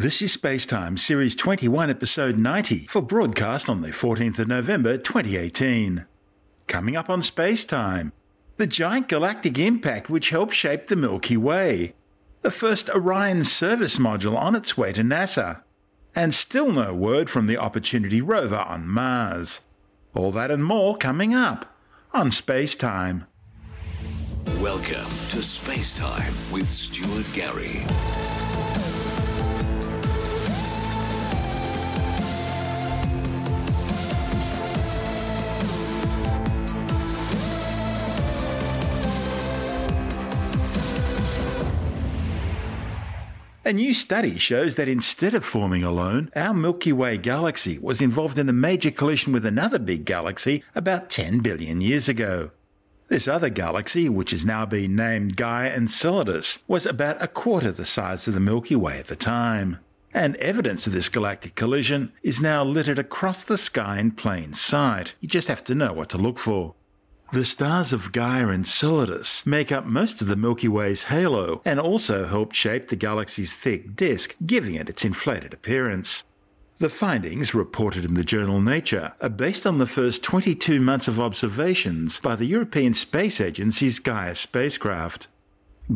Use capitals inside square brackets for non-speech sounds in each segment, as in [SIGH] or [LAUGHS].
This is Spacetime, Series 21, Episode 90, for broadcast on the 14th of November 2018. Coming up on Spacetime, the giant galactic impact which helped shape the Milky Way, the first Orion service module on its way to NASA, and still no word from the Opportunity rover on Mars. All that and more coming up on Spacetime. Welcome to Spacetime with Stuart Gary. A new study shows that instead of forming alone, our Milky Way galaxy was involved in a major collision with another big galaxy about 10 billion years ago. This other galaxy, which has now been named Gaia Enceladus, was about a quarter the size of the Milky Way at the time. And evidence of this galactic collision is now littered across the sky in plain sight. You just have to know what to look for. The stars of Gaia and Enceladus make up most of the Milky Way's halo and also help shape the galaxy's thick disk, giving it its inflated appearance. The findings, reported in the journal Nature, are based on the first 22 months of observations by the European Space Agency's Gaia spacecraft.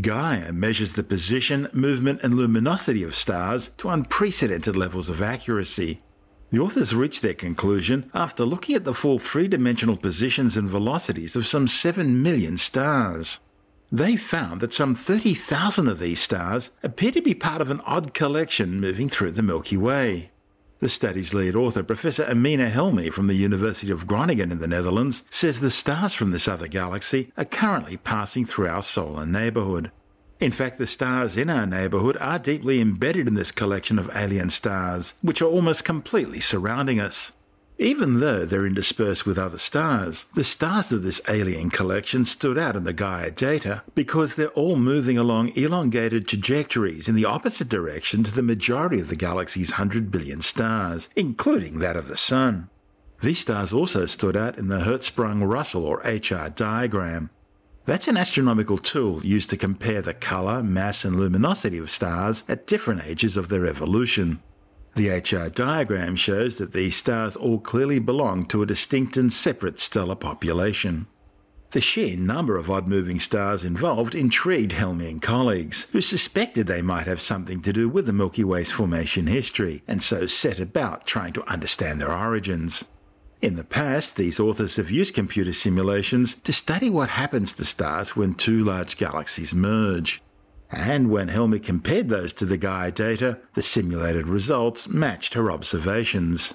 Gaia measures the position, movement, and luminosity of stars to unprecedented levels of accuracy. The authors reached their conclusion after looking at the full three dimensional positions and velocities of some 7 million stars. They found that some 30,000 of these stars appear to be part of an odd collection moving through the Milky Way. The study's lead author, Professor Amina Helmi from the University of Groningen in the Netherlands, says the stars from this other galaxy are currently passing through our solar neighbourhood. In fact, the stars in our neighbourhood are deeply embedded in this collection of alien stars, which are almost completely surrounding us. Even though they're interspersed with other stars, the stars of this alien collection stood out in the Gaia data because they're all moving along elongated trajectories in the opposite direction to the majority of the galaxy's 100 billion stars, including that of the Sun. These stars also stood out in the Hertzsprung Russell or HR diagram, that's an astronomical tool used to compare the colour, mass, and luminosity of stars at different ages of their evolution. The HR diagram shows that these stars all clearly belong to a distinct and separate stellar population. The sheer number of odd moving stars involved intrigued Helmi and colleagues, who suspected they might have something to do with the Milky Way's formation history, and so set about trying to understand their origins. In the past, these authors have used computer simulations to study what happens to stars when two large galaxies merge. And when Helmi compared those to the Gaia data, the simulated results matched her observations.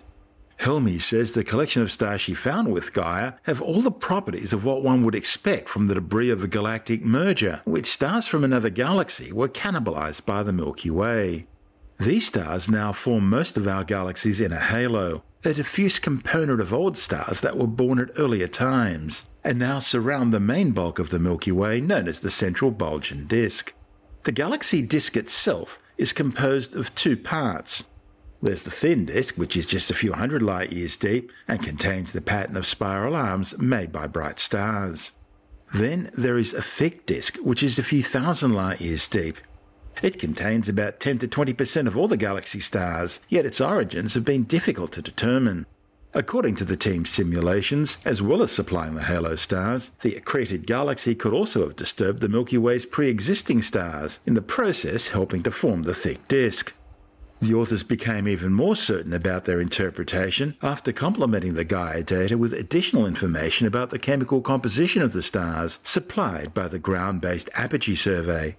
Helmi says the collection of stars she found with Gaia have all the properties of what one would expect from the debris of a galactic merger, which stars from another galaxy were cannibalized by the Milky Way. These stars now form most of our galaxy's inner halo, a diffuse component of old stars that were born at earlier times, and now surround the main bulk of the Milky Way known as the central bulging disk. The galaxy disk itself is composed of two parts. There's the thin disk, which is just a few hundred light years deep and contains the pattern of spiral arms made by bright stars. Then there is a thick disk, which is a few thousand light years deep it contains about 10 to 20% of all the galaxy stars, yet its origins have been difficult to determine. According to the team's simulations, as well as supplying the halo stars, the accreted galaxy could also have disturbed the Milky Way's pre existing stars, in the process helping to form the thick disk. The authors became even more certain about their interpretation after complementing the Gaia data with additional information about the chemical composition of the stars supplied by the ground based Apogee survey.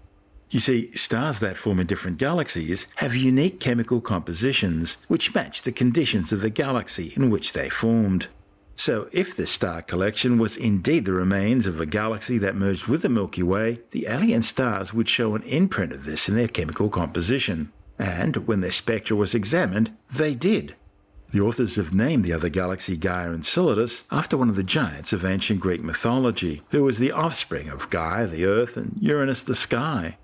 You see, stars that form in different galaxies have unique chemical compositions which match the conditions of the galaxy in which they formed. So, if the star collection was indeed the remains of a galaxy that merged with the Milky Way, the alien stars would show an imprint of this in their chemical composition. And when their spectra was examined, they did. The authors have named the other galaxy Gaia Enceladus after one of the giants of ancient Greek mythology, who was the offspring of Gaia, the earth, and Uranus, the sky.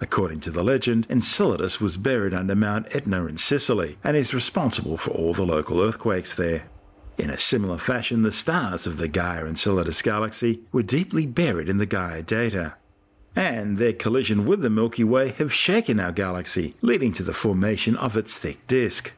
According to the legend, Enceladus was buried under Mount Etna in Sicily and is responsible for all the local earthquakes there. In a similar fashion, the stars of the Gaia Enceladus galaxy were deeply buried in the Gaia data. and their collision with the Milky Way have shaken our galaxy, leading to the formation of its thick disk.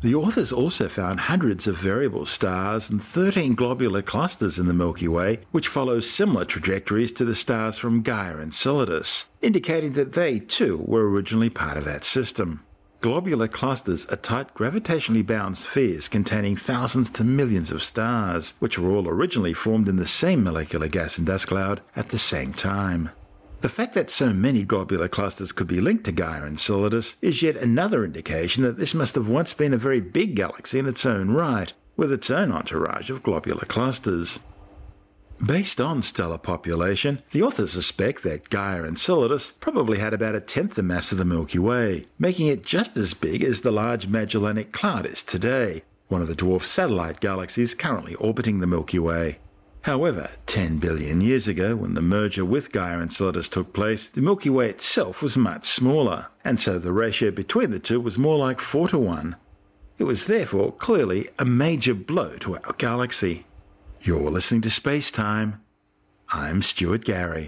The authors also found hundreds of variable stars and 13 globular clusters in the Milky Way, which follow similar trajectories to the stars from Gaia and Enceladus, indicating that they too were originally part of that system. Globular clusters are tight gravitationally bound spheres containing thousands to millions of stars, which were all originally formed in the same molecular gas and dust cloud at the same time. The fact that so many globular clusters could be linked to Gaia and Enceladus is yet another indication that this must have once been a very big galaxy in its own right, with its own entourage of globular clusters. Based on stellar population, the authors suspect that Gaia and Enceladus probably had about a tenth the mass of the Milky Way, making it just as big as the Large Magellanic Cloud is today, one of the dwarf satellite galaxies currently orbiting the Milky Way. However, 10 billion years ago, when the merger with Gaia Enceladus took place, the Milky Way itself was much smaller, and so the ratio between the two was more like 4 to 1. It was therefore clearly a major blow to our galaxy. You're listening to Space Time. I'm Stuart Gary.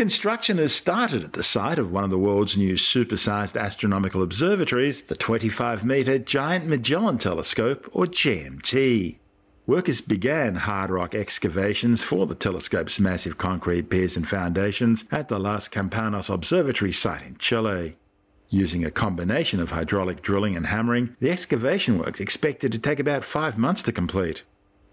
Construction has started at the site of one of the world's new supersized astronomical observatories, the 25 metre Giant Magellan Telescope, or GMT. Workers began hard rock excavations for the telescope's massive concrete piers and foundations at the Las Campanas Observatory site in Chile. Using a combination of hydraulic drilling and hammering, the excavation works expected to take about five months to complete.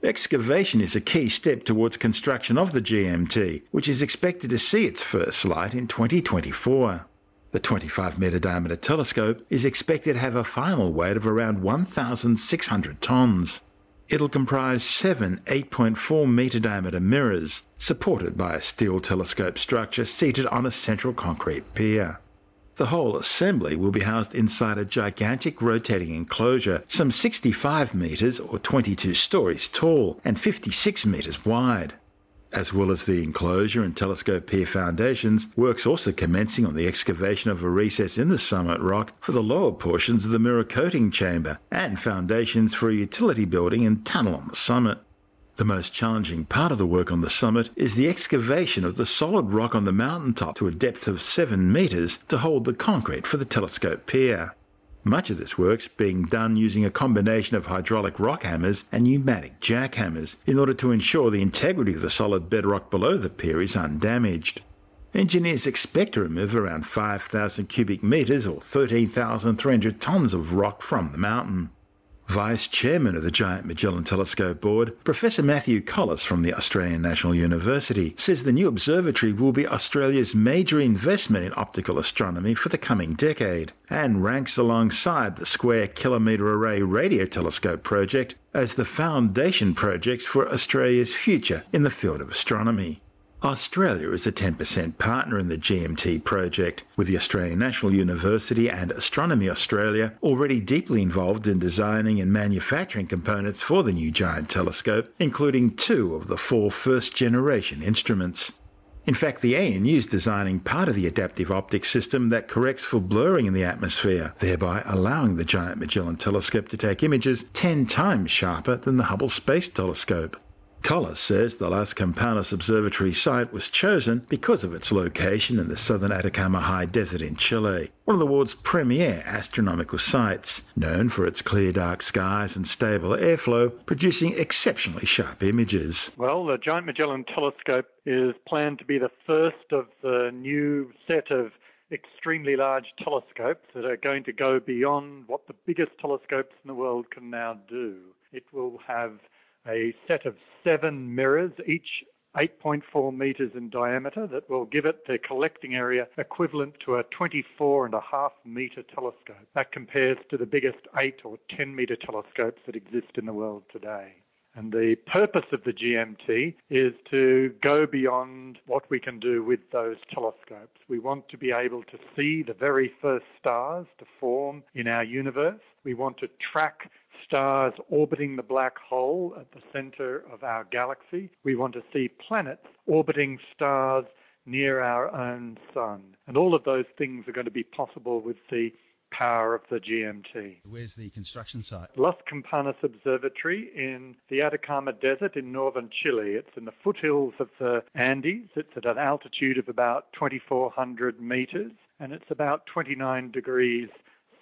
Excavation is a key step towards construction of the GMT, which is expected to see its first light in 2024. The 25 metre diameter telescope is expected to have a final weight of around 1,600 tonnes. It'll comprise seven 8.4 metre diameter mirrors, supported by a steel telescope structure seated on a central concrete pier. The whole assembly will be housed inside a gigantic rotating enclosure, some 65 metres or 22 stories tall and 56 metres wide. As well as the enclosure and telescope pier foundations, work's also commencing on the excavation of a recess in the summit rock for the lower portions of the mirror coating chamber and foundations for a utility building and tunnel on the summit. The most challenging part of the work on the summit is the excavation of the solid rock on the mountaintop to a depth of 7 metres to hold the concrete for the telescope pier. Much of this work's being done using a combination of hydraulic rock hammers and pneumatic jackhammers in order to ensure the integrity of the solid bedrock below the pier is undamaged. Engineers expect to remove around 5,000 cubic metres or 13,300 tonnes of rock from the mountain. Vice Chairman of the Giant Magellan Telescope Board, Professor Matthew Colless from the Australian National University, says the new observatory will be Australia's major investment in optical astronomy for the coming decade and ranks alongside the Square Kilometre Array Radio Telescope project as the foundation projects for Australia's future in the field of astronomy. Australia is a 10% partner in the GMT project, with the Australian National University and Astronomy Australia already deeply involved in designing and manufacturing components for the new giant telescope, including two of the four first generation instruments. In fact, the ANU is designing part of the adaptive optics system that corrects for blurring in the atmosphere, thereby allowing the Giant Magellan Telescope to take images 10 times sharper than the Hubble Space Telescope. Colless says the Las Campanas Observatory site was chosen because of its location in the southern Atacama High Desert in Chile, one of the world's premier astronomical sites, known for its clear dark skies and stable airflow, producing exceptionally sharp images. Well, the Giant Magellan Telescope is planned to be the first of the new set of extremely large telescopes that are going to go beyond what the biggest telescopes in the world can now do. It will have a set of seven mirrors, each 8.4 metres in diameter, that will give it the collecting area equivalent to a 24.5 metre telescope. That compares to the biggest 8 or 10 metre telescopes that exist in the world today. And the purpose of the GMT is to go beyond what we can do with those telescopes. We want to be able to see the very first stars to form in our universe. We want to track stars orbiting the black hole at the center of our galaxy. We want to see planets orbiting stars near our own sun. And all of those things are going to be possible with the power of the GMT. Where's the construction site? Las Campanas Observatory in the Atacama Desert in northern Chile. It's in the foothills of the Andes. It's at an altitude of about 2,400 meters and it's about 29 degrees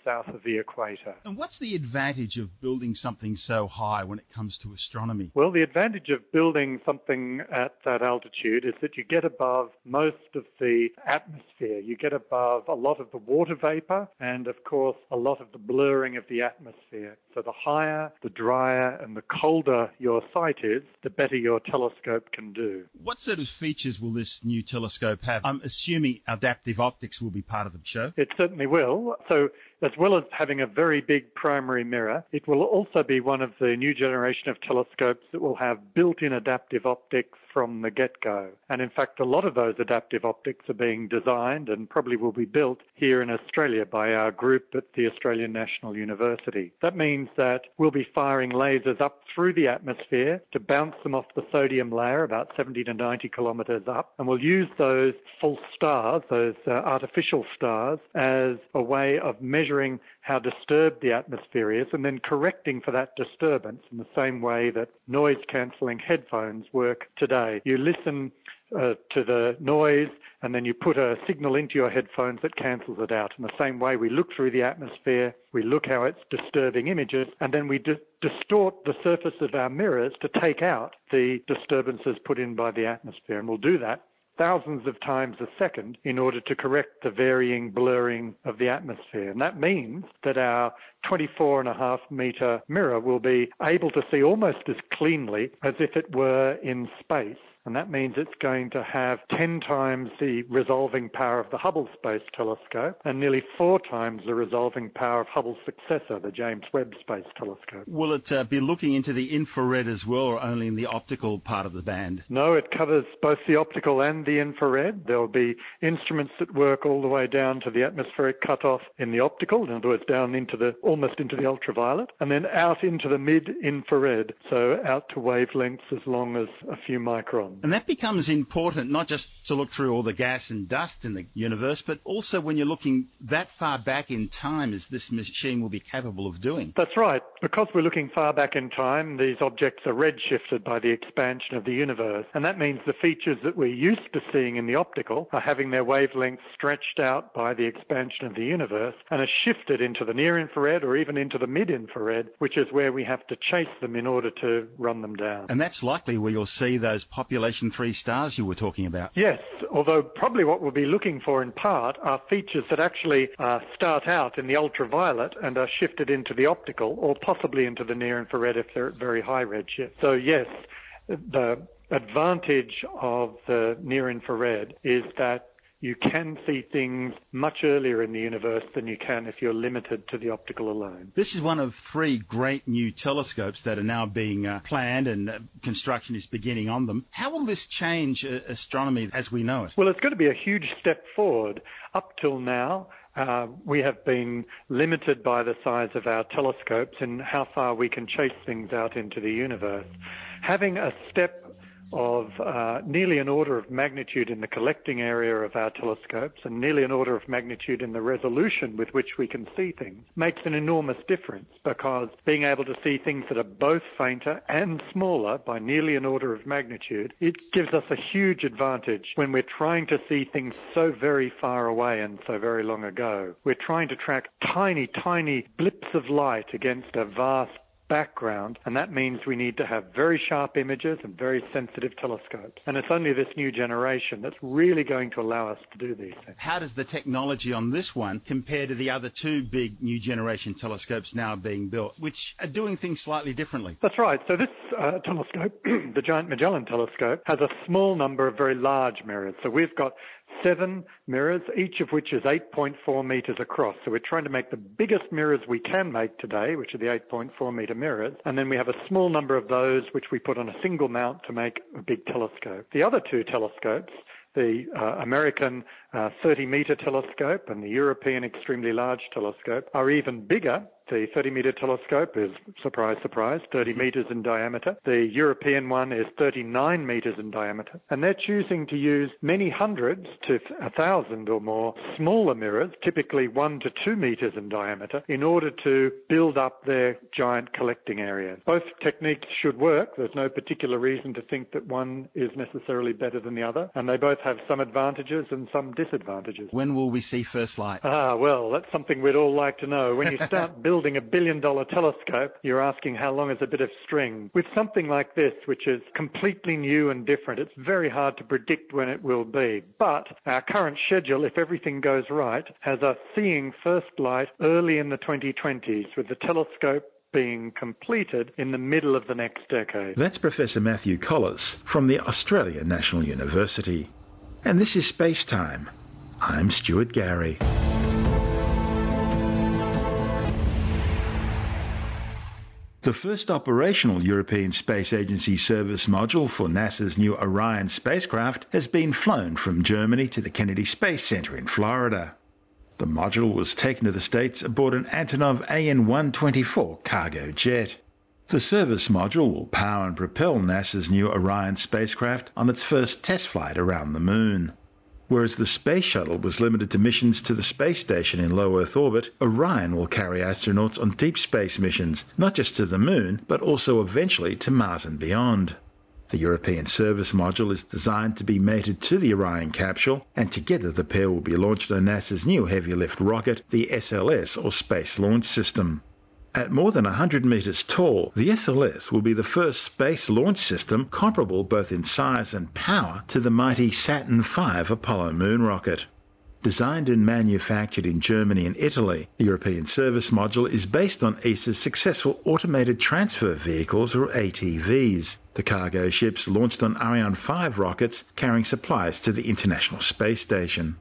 south of the equator. And what's the advantage of building something so high when it comes to astronomy? Well, the advantage of building something at that altitude is that you get above most of the atmosphere. You get above a lot of the water vapor and, of course, a lot of the blurring of the atmosphere. So the higher, the drier, and the colder your site is, the better your telescope can do. What sort of features will this new telescope have? I'm assuming adaptive optics will be part of the show. It certainly will. So as well as having a very big primary mirror, it will also be one of the new generation of telescopes that will have built-in adaptive optics from the get-go. And in fact, a lot of those adaptive optics are being designed and probably will be built here in Australia by our group at the Australian National University. That means that we'll be firing lasers up through the atmosphere to bounce them off the sodium layer about 70 to 90 kilometers up. And we'll use those false stars, those uh, artificial stars, as a way of measuring how disturbed the atmosphere is and then correcting for that disturbance in the same way that noise cancelling headphones work today. You listen uh, to the noise and then you put a signal into your headphones that cancels it out. In the same way, we look through the atmosphere, we look how it's disturbing images, and then we di- distort the surface of our mirrors to take out the disturbances put in by the atmosphere. And we'll do that thousands of times a second in order to correct the varying blurring of the atmosphere. And that means that our 24 and a half meter mirror will be able to see almost as cleanly as if it were in space and that means it's going to have 10 times the resolving power of the Hubble Space Telescope and nearly four times the resolving power of Hubble's successor, the James Webb Space Telescope. Will it uh, be looking into the infrared as well, or only in the optical part of the band? No, it covers both the optical and the infrared. There'll be instruments that work all the way down to the atmospheric cutoff in the optical, in other words, down into the almost into the ultraviolet, and then out into the mid-infrared, so out to wavelengths as long as a few microns. And that becomes important not just to look through all the gas and dust in the universe, but also when you're looking that far back in time as this machine will be capable of doing. That's right. Because we're looking far back in time, these objects are redshifted by the expansion of the universe. And that means the features that we're used to seeing in the optical are having their wavelengths stretched out by the expansion of the universe and are shifted into the near infrared or even into the mid infrared, which is where we have to chase them in order to run them down. And that's likely where you'll see those population 3 stars you were talking about. Yes, although probably what we'll be looking for in part are features that actually uh, start out in the ultraviolet and are shifted into the optical or possibly into the near infrared if they're at very high redshift. So, yes, the advantage of the near infrared is that you can see things much earlier in the universe than you can if you're limited to the optical alone. This is one of three great new telescopes that are now being uh, planned and uh, construction is beginning on them. How will this change uh, astronomy as we know it? Well, it's going to be a huge step forward. Up till now, uh, we have been limited by the size of our telescopes and how far we can chase things out into the universe. Having a step of uh, nearly an order of magnitude in the collecting area of our telescopes and nearly an order of magnitude in the resolution with which we can see things makes an enormous difference because being able to see things that are both fainter and smaller by nearly an order of magnitude, it gives us a huge advantage when we're trying to see things so very far away and so very long ago. We're trying to track tiny, tiny blips of light against a vast background, and that means we need to have very sharp images and very sensitive telescopes. And it's only this new generation that's really going to allow us to do these things. How does the technology on this one compare to the other two big new generation telescopes now being built, which are doing things slightly differently? That's right. So this uh, telescope, [CLEARS THROAT] the Giant Magellan Telescope, has a small number of very large mirrors. So we've got seven mirrors, each of which is 8.4 meters across. So we're trying to make the biggest mirrors we can make today, which are the 8.4 meter mirrors. And then we have a small number of those which we put on a single mount to make a big telescope. The other two telescopes, the uh, American uh, 30 meter telescope and the European extremely large telescope, are even bigger The 30 metre telescope is, surprise, surprise, 30 Mm-hmm. metres in diameter. The European one is 39 metres in diameter. And they're choosing to use many hundreds to a thousand or more smaller mirrors, typically one to two metres in diameter, in order to build up their giant collecting areas. Both techniques should work. There's no particular reason to think that one is necessarily better than the other. And they both have some advantages and some disadvantages. When will we see first light? Ah, well, that's something we'd all like to know. When you start [LAUGHS] building a billion dollar telescope, you're asking how long is a bit of string. With something like this, which is completely new and different, it's very hard to predict when it will be. But our current schedule, if everything goes right, has us seeing first light early in the 2020s with the telescope being completed in the middle of the next decade. That's Professor Matthew Colless from the Australian National University. And this is Space Time. I'm Stuart Gary. The first operational European Space Agency service module for NASA's new Orion spacecraft has been flown from Germany to the Kennedy Space Center in Florida. The module was taken to the States aboard an Antonov AN 124 cargo jet. The service module will power and propel NASA's new Orion spacecraft on its first test flight around the Moon. Whereas the Space Shuttle was limited to missions to the space station in low Earth orbit, Orion will carry astronauts on deep space missions, not just to the Moon, but also eventually to Mars and beyond. The European service module is designed to be mated to the Orion capsule, and together the pair will be launched on NASA's new heavy lift rocket, the SLS or Space Launch System. At more than 100 metres tall, the SLS will be the first space launch system comparable both in size and power to the mighty Saturn V Apollo moon rocket. Designed and manufactured in Germany and Italy, the European Service Module is based on ESA's successful Automated Transfer Vehicles, or ATVs, the cargo ships launched on Ariane 5 rockets carrying supplies to the International Space Station.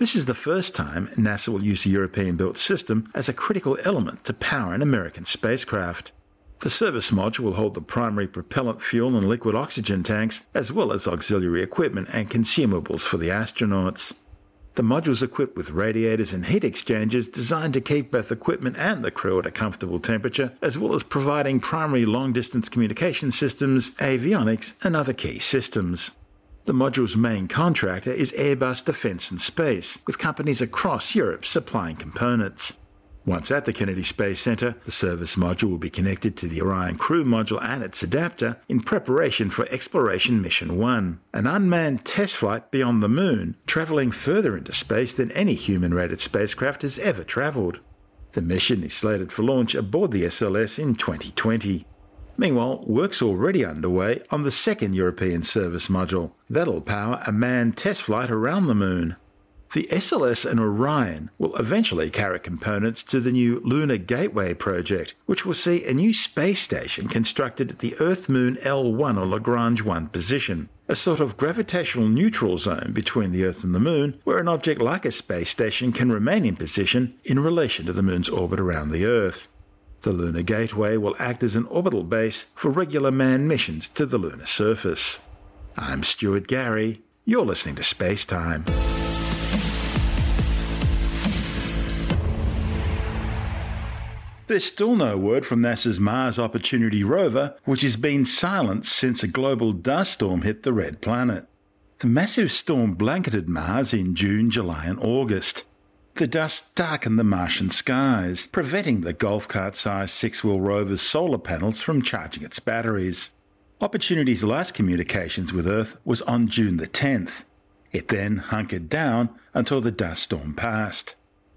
This is the first time NASA will use a European built system as a critical element to power an American spacecraft. The service module will hold the primary propellant fuel and liquid oxygen tanks, as well as auxiliary equipment and consumables for the astronauts. The module is equipped with radiators and heat exchangers designed to keep both equipment and the crew at a comfortable temperature, as well as providing primary long distance communication systems, avionics, and other key systems. The module's main contractor is Airbus Defence and Space, with companies across Europe supplying components. Once at the Kennedy Space Center, the service module will be connected to the Orion Crew Module and its adapter in preparation for Exploration Mission 1, an unmanned test flight beyond the Moon, travelling further into space than any human rated spacecraft has ever travelled. The mission is slated for launch aboard the SLS in 2020. Meanwhile, work's already underway on the second European service module. That'll power a manned test flight around the Moon. The SLS and Orion will eventually carry components to the new Lunar Gateway project, which will see a new space station constructed at the Earth Moon L1 or Lagrange 1 position, a sort of gravitational neutral zone between the Earth and the Moon, where an object like a space station can remain in position in relation to the Moon's orbit around the Earth. The Lunar Gateway will act as an orbital base for regular manned missions to the lunar surface. I'm Stuart Gary. You're listening to Space Time. There's still no word from NASA's Mars Opportunity rover, which has been silent since a global dust storm hit the red planet. The massive storm blanketed Mars in June, July, and August. The dust darkened the Martian skies, preventing the golf cart sized six wheel rover's solar panels from charging its batteries. Opportunity's last communications with Earth was on June the 10th. It then hunkered down until the dust storm passed.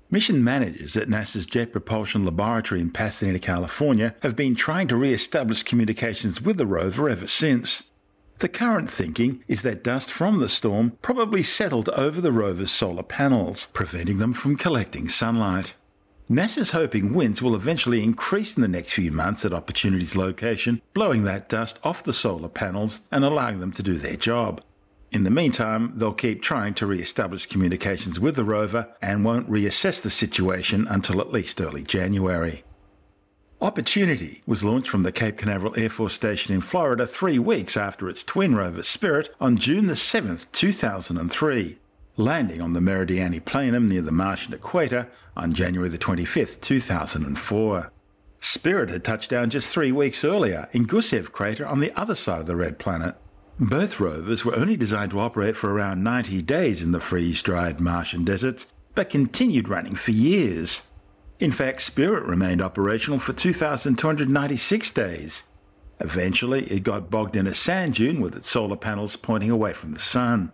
Mission managers at NASA's Jet Propulsion Laboratory in Pasadena, California, have been trying to re establish communications with the rover ever since. The current thinking is that dust from the storm probably settled over the rover's solar panels, preventing them from collecting sunlight. NASA's hoping winds will eventually increase in the next few months at Opportunity's location, blowing that dust off the solar panels and allowing them to do their job. In the meantime, they'll keep trying to re establish communications with the rover and won't reassess the situation until at least early January. Opportunity was launched from the Cape Canaveral Air Force Station in Florida three weeks after its twin rover Spirit on June the 7th, 2003. landing on the Meridiani Planum near the Martian equator on January the 25th, 2004. Spirit had touched down just three weeks earlier in Gusev crater on the other side of the red planet. Both rovers were only designed to operate for around 90 days in the freeze-dried Martian deserts, but continued running for years. In fact, Spirit remained operational for 2,296 days. Eventually, it got bogged in a sand dune with its solar panels pointing away from the sun.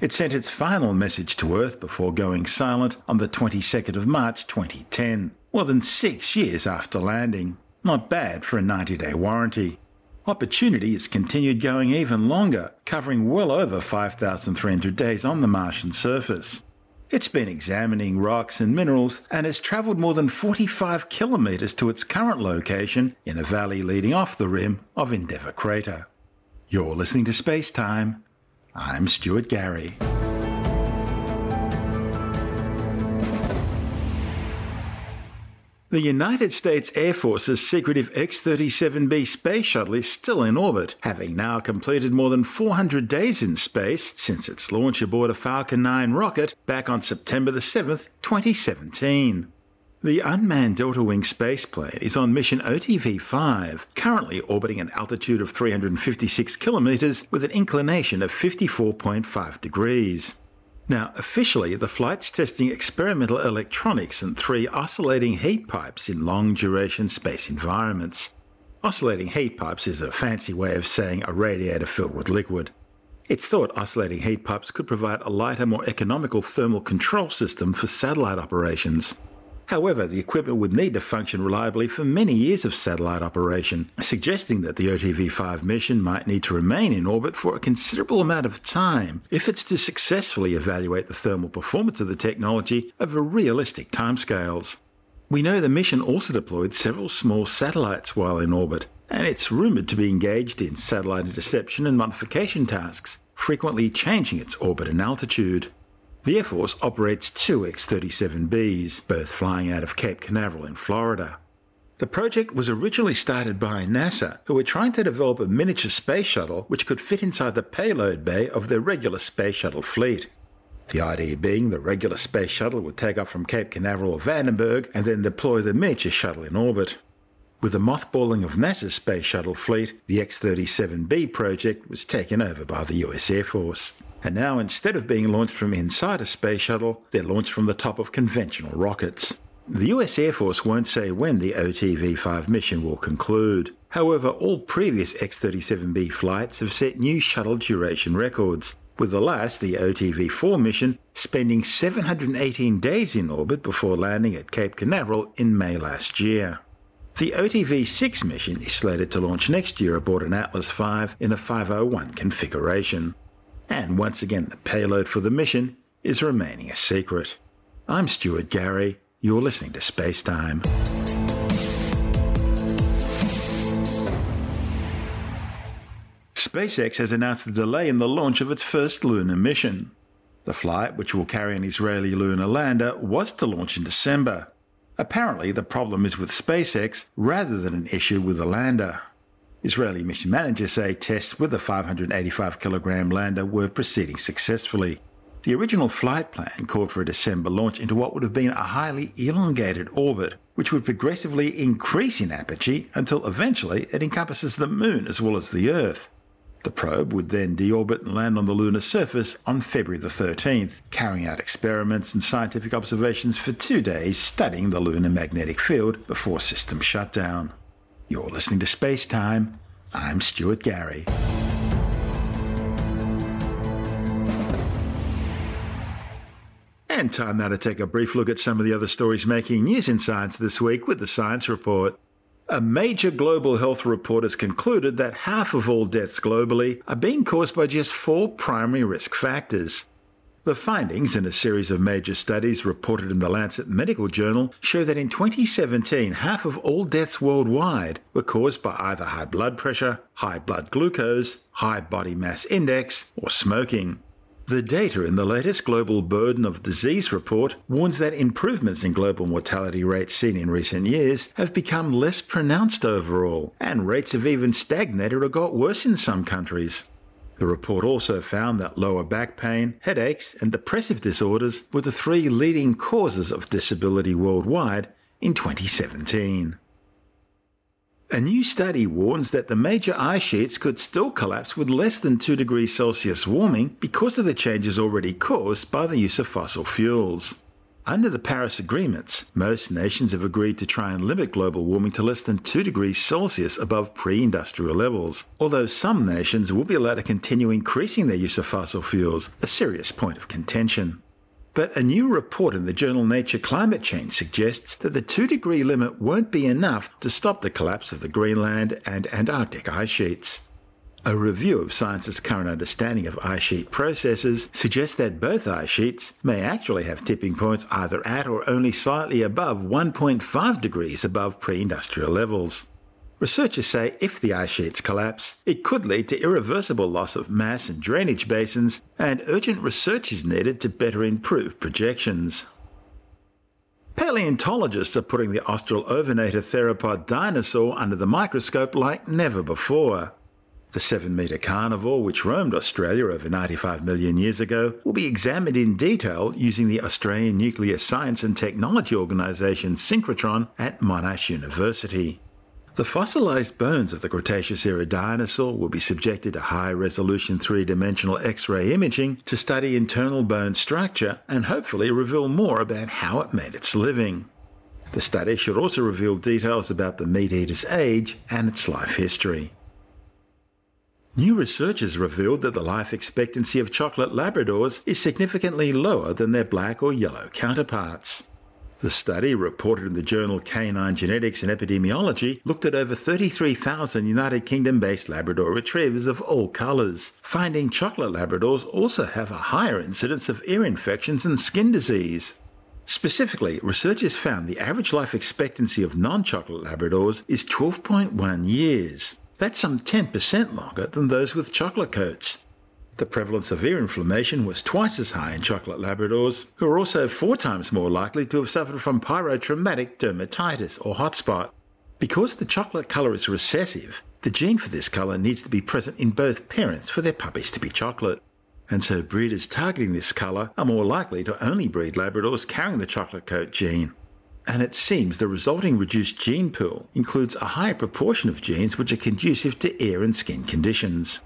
It sent its final message to Earth before going silent on the 22nd of March 2010, more than six years after landing. Not bad for a 90 day warranty. Opportunity has continued going even longer, covering well over 5,300 days on the Martian surface. It's been examining rocks and minerals and has travelled more than 45 kilometres to its current location in a valley leading off the rim of Endeavour Crater. You're listening to Space Time. I'm Stuart Gary. The United States Air Force's secretive X 37B space shuttle is still in orbit, having now completed more than 400 days in space since its launch aboard a Falcon 9 rocket back on September 7, 2017. The unmanned Delta Wing spaceplane is on mission OTV 5, currently orbiting an altitude of 356 kilometres with an inclination of 54.5 degrees. Now, officially, the flight's testing experimental electronics and three oscillating heat pipes in long duration space environments. Oscillating heat pipes is a fancy way of saying a radiator filled with liquid. It's thought oscillating heat pipes could provide a lighter, more economical thermal control system for satellite operations. However, the equipment would need to function reliably for many years of satellite operation, suggesting that the OTV 5 mission might need to remain in orbit for a considerable amount of time if it's to successfully evaluate the thermal performance of the technology over realistic timescales. We know the mission also deployed several small satellites while in orbit, and it's rumoured to be engaged in satellite interception and modification tasks, frequently changing its orbit and altitude. The Air Force operates two X 37Bs, both flying out of Cape Canaveral in Florida. The project was originally started by NASA, who were trying to develop a miniature space shuttle which could fit inside the payload bay of their regular space shuttle fleet. The idea being the regular space shuttle would take off from Cape Canaveral or Vandenberg and then deploy the miniature shuttle in orbit. With the mothballing of NASA's space shuttle fleet, the X 37B project was taken over by the US Air Force. And now, instead of being launched from inside a space shuttle, they're launched from the top of conventional rockets. The US Air Force won't say when the OTV 5 mission will conclude. However, all previous X 37B flights have set new shuttle duration records, with the last, the OTV 4 mission, spending 718 days in orbit before landing at Cape Canaveral in May last year. The OTV 6 mission is slated to launch next year aboard an Atlas V in a 501 configuration. And once again, the payload for the mission is remaining a secret. I'm Stuart Gary. You're listening to Space Time. SpaceX has announced a delay in the launch of its first lunar mission. The flight, which will carry an Israeli lunar lander, was to launch in December. Apparently, the problem is with SpaceX rather than an issue with the lander. Israeli mission managers say tests with the 585 kilogram lander were proceeding successfully. The original flight plan called for a December launch into what would have been a highly elongated orbit, which would progressively increase in apogee until eventually it encompasses the Moon as well as the Earth. The probe would then deorbit and land on the lunar surface on February the 13th, carrying out experiments and scientific observations for two days studying the lunar magnetic field before system shutdown. You're listening to Space Time. I'm Stuart Gary. And time now to take a brief look at some of the other stories making news in science this week with the Science Report. A major global health report has concluded that half of all deaths globally are being caused by just four primary risk factors. The findings in a series of major studies reported in the Lancet Medical Journal show that in 2017, half of all deaths worldwide were caused by either high blood pressure, high blood glucose, high body mass index, or smoking. The data in the latest Global Burden of Disease report warns that improvements in global mortality rates seen in recent years have become less pronounced overall, and rates have even stagnated or got worse in some countries. The report also found that lower back pain, headaches, and depressive disorders were the three leading causes of disability worldwide in 2017. A new study warns that the major ice sheets could still collapse with less than 2 degrees Celsius warming because of the changes already caused by the use of fossil fuels. Under the Paris Agreements, most nations have agreed to try and limit global warming to less than 2 degrees Celsius above pre industrial levels, although some nations will be allowed to continue increasing their use of fossil fuels, a serious point of contention. But a new report in the journal Nature Climate Change suggests that the 2 degree limit won't be enough to stop the collapse of the Greenland and Antarctic ice sheets. A review of science's current understanding of ice sheet processes suggests that both ice sheets may actually have tipping points either at or only slightly above 1.5 degrees above pre industrial levels. Researchers say if the ice sheets collapse, it could lead to irreversible loss of mass and drainage basins, and urgent research is needed to better improve projections. Paleontologists are putting the Australovenator theropod dinosaur under the microscope like never before. The 7 metre carnivore, which roamed Australia over 95 million years ago, will be examined in detail using the Australian Nuclear Science and Technology Organisation synchrotron at Monash University. The fossilised bones of the Cretaceous era dinosaur will be subjected to high resolution three dimensional X ray imaging to study internal bone structure and hopefully reveal more about how it made its living. The study should also reveal details about the meat eater's age and its life history. New research has revealed that the life expectancy of chocolate Labradors is significantly lower than their black or yellow counterparts. The study, reported in the journal Canine Genetics and Epidemiology, looked at over 33,000 United Kingdom based Labrador retrievers of all colours, finding chocolate Labradors also have a higher incidence of ear infections and skin disease. Specifically, researchers found the average life expectancy of non chocolate Labradors is 12.1 years. That's some 10% longer than those with chocolate coats. The prevalence of ear inflammation was twice as high in chocolate Labradors, who are also four times more likely to have suffered from pyotraumatic dermatitis or hotspot. Because the chocolate colour is recessive, the gene for this colour needs to be present in both parents for their puppies to be chocolate. And so breeders targeting this colour are more likely to only breed Labradors carrying the chocolate coat gene and it seems the resulting reduced gene pool includes a higher proportion of genes which are conducive to ear and skin conditions.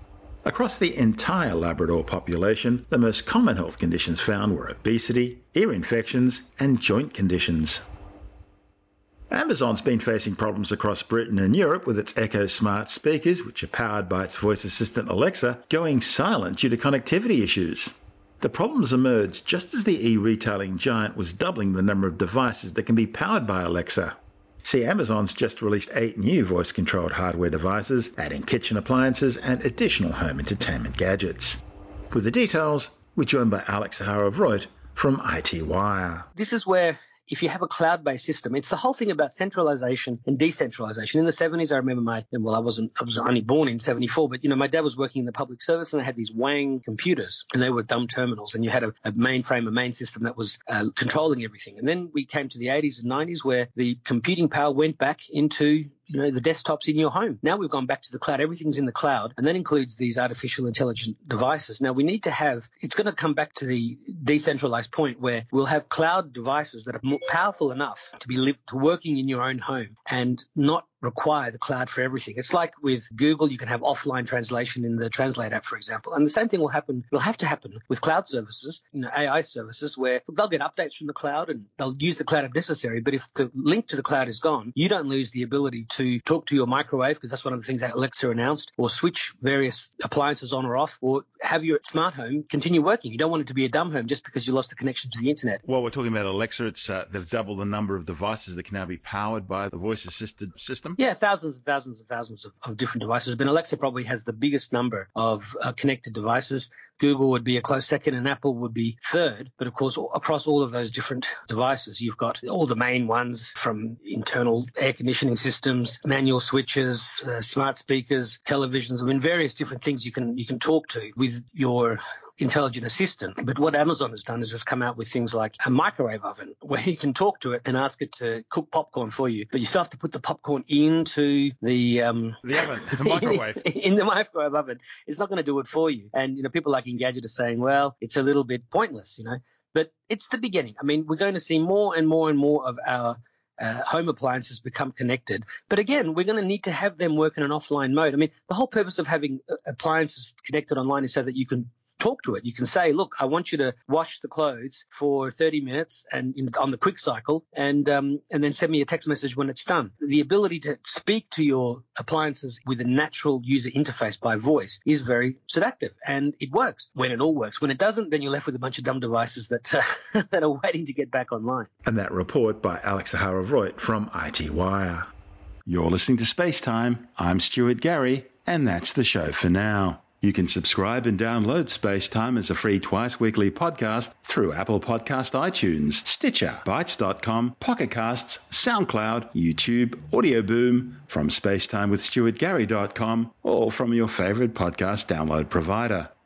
Across the entire Labrador population, the most common health conditions found were obesity, ear infections, and joint conditions. Amazon's been facing problems across Britain and Europe with its Echo smart speakers, which are powered by its voice assistant Alexa, going silent due to connectivity issues. The problems emerged just as the e retailing giant was doubling the number of devices that can be powered by Alexa. See, Amazon's just released eight new voice controlled hardware devices, adding kitchen appliances and additional home entertainment gadgets. With the details, we're joined by Alex Zaharov-Reutt from IT Wire. This is where if you have a cloud-based system, it's the whole thing about centralization and decentralization. In the 70s, I remember my, well, I wasn't, I was only born in 74, but you know, my dad was working in the public service and they had these Wang computers and they were dumb terminals and you had a, a mainframe, a main system that was uh, controlling everything. And then we came to the 80s and 90s where the computing power went back into you know the desktops in your home. Now we've gone back to the cloud. Everything's in the cloud, and that includes these artificial intelligent devices. Now we need to have. It's going to come back to the decentralized point where we'll have cloud devices that are powerful enough to be li- to working in your own home and not require the cloud for everything. It's like with Google, you can have offline translation in the Translate app, for example. And the same thing will happen, will have to happen with cloud services, you know, AI services, where they'll get updates from the cloud and they'll use the cloud if necessary. But if the link to the cloud is gone, you don't lose the ability to talk to your microwave, because that's one of the things that Alexa announced, or switch various appliances on or off, or have your smart home continue working. You don't want it to be a dumb home just because you lost the connection to the internet. Well, we're talking about Alexa. It's uh, they've doubled the number of devices that can now be powered by the voice assisted system. Yeah, thousands and thousands and thousands of, of different devices. But Alexa probably has the biggest number of uh, connected devices. Google would be a close second and Apple would be third. But of course, across all of those different devices, you've got all the main ones from internal air conditioning systems, manual switches, uh, smart speakers, televisions. I mean, various different things you can you can talk to with your intelligent assistant. But what Amazon has done is has come out with things like a microwave oven [LAUGHS] where you can talk to it and ask it to cook popcorn for you. But you still have to put the popcorn into the um, the oven, the microwave. [LAUGHS] in the microwave oven. It's not going to do it for you. And you know, people like Engadget are saying, well, it's a little bit pointless, you know. But it's the beginning. I mean, we're going to see more and more and more of our uh, home appliances become connected. But again, we're going to need to have them work in an offline mode. I mean, the whole purpose of having uh, appliances connected online is so that you can talk to it. You can say, look, I want you to wash the clothes for 30 minutes and in, on the quick cycle and, um, and then send me a text message when it's done. The ability to speak to your appliances with a natural user interface by voice is very seductive and it works when it all works. When it doesn't, then you're left with a bunch of dumb devices that, uh, [LAUGHS] that are waiting to get back online. And that report by Alex Zaharov-Reutt from IT Wire. You're listening to Space Time. I'm Stuart Gary, and that's the show for now. You can subscribe and download Space Time as a free twice weekly podcast through Apple Podcast iTunes, Stitcher, Bitesz.com, Pocket Casts, SoundCloud, YouTube, Audio Boom, from spacetime.with.stuartgary.com, or from your favorite podcast download provider.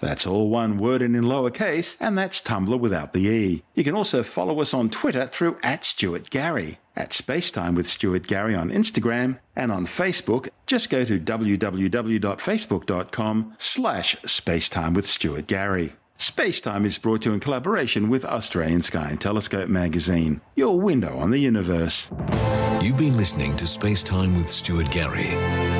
That's all one word and in lowercase, and that's Tumblr without the E. You can also follow us on Twitter through at Stuart Gary, at Spacetime with Stuart Gary on Instagram, and on Facebook, just go to www.facebook.com slash spacetime with Stuart Gary. Spacetime is brought to you in collaboration with Australian Sky and Telescope magazine, your window on the universe. You've been listening to Spacetime with Stuart Gary.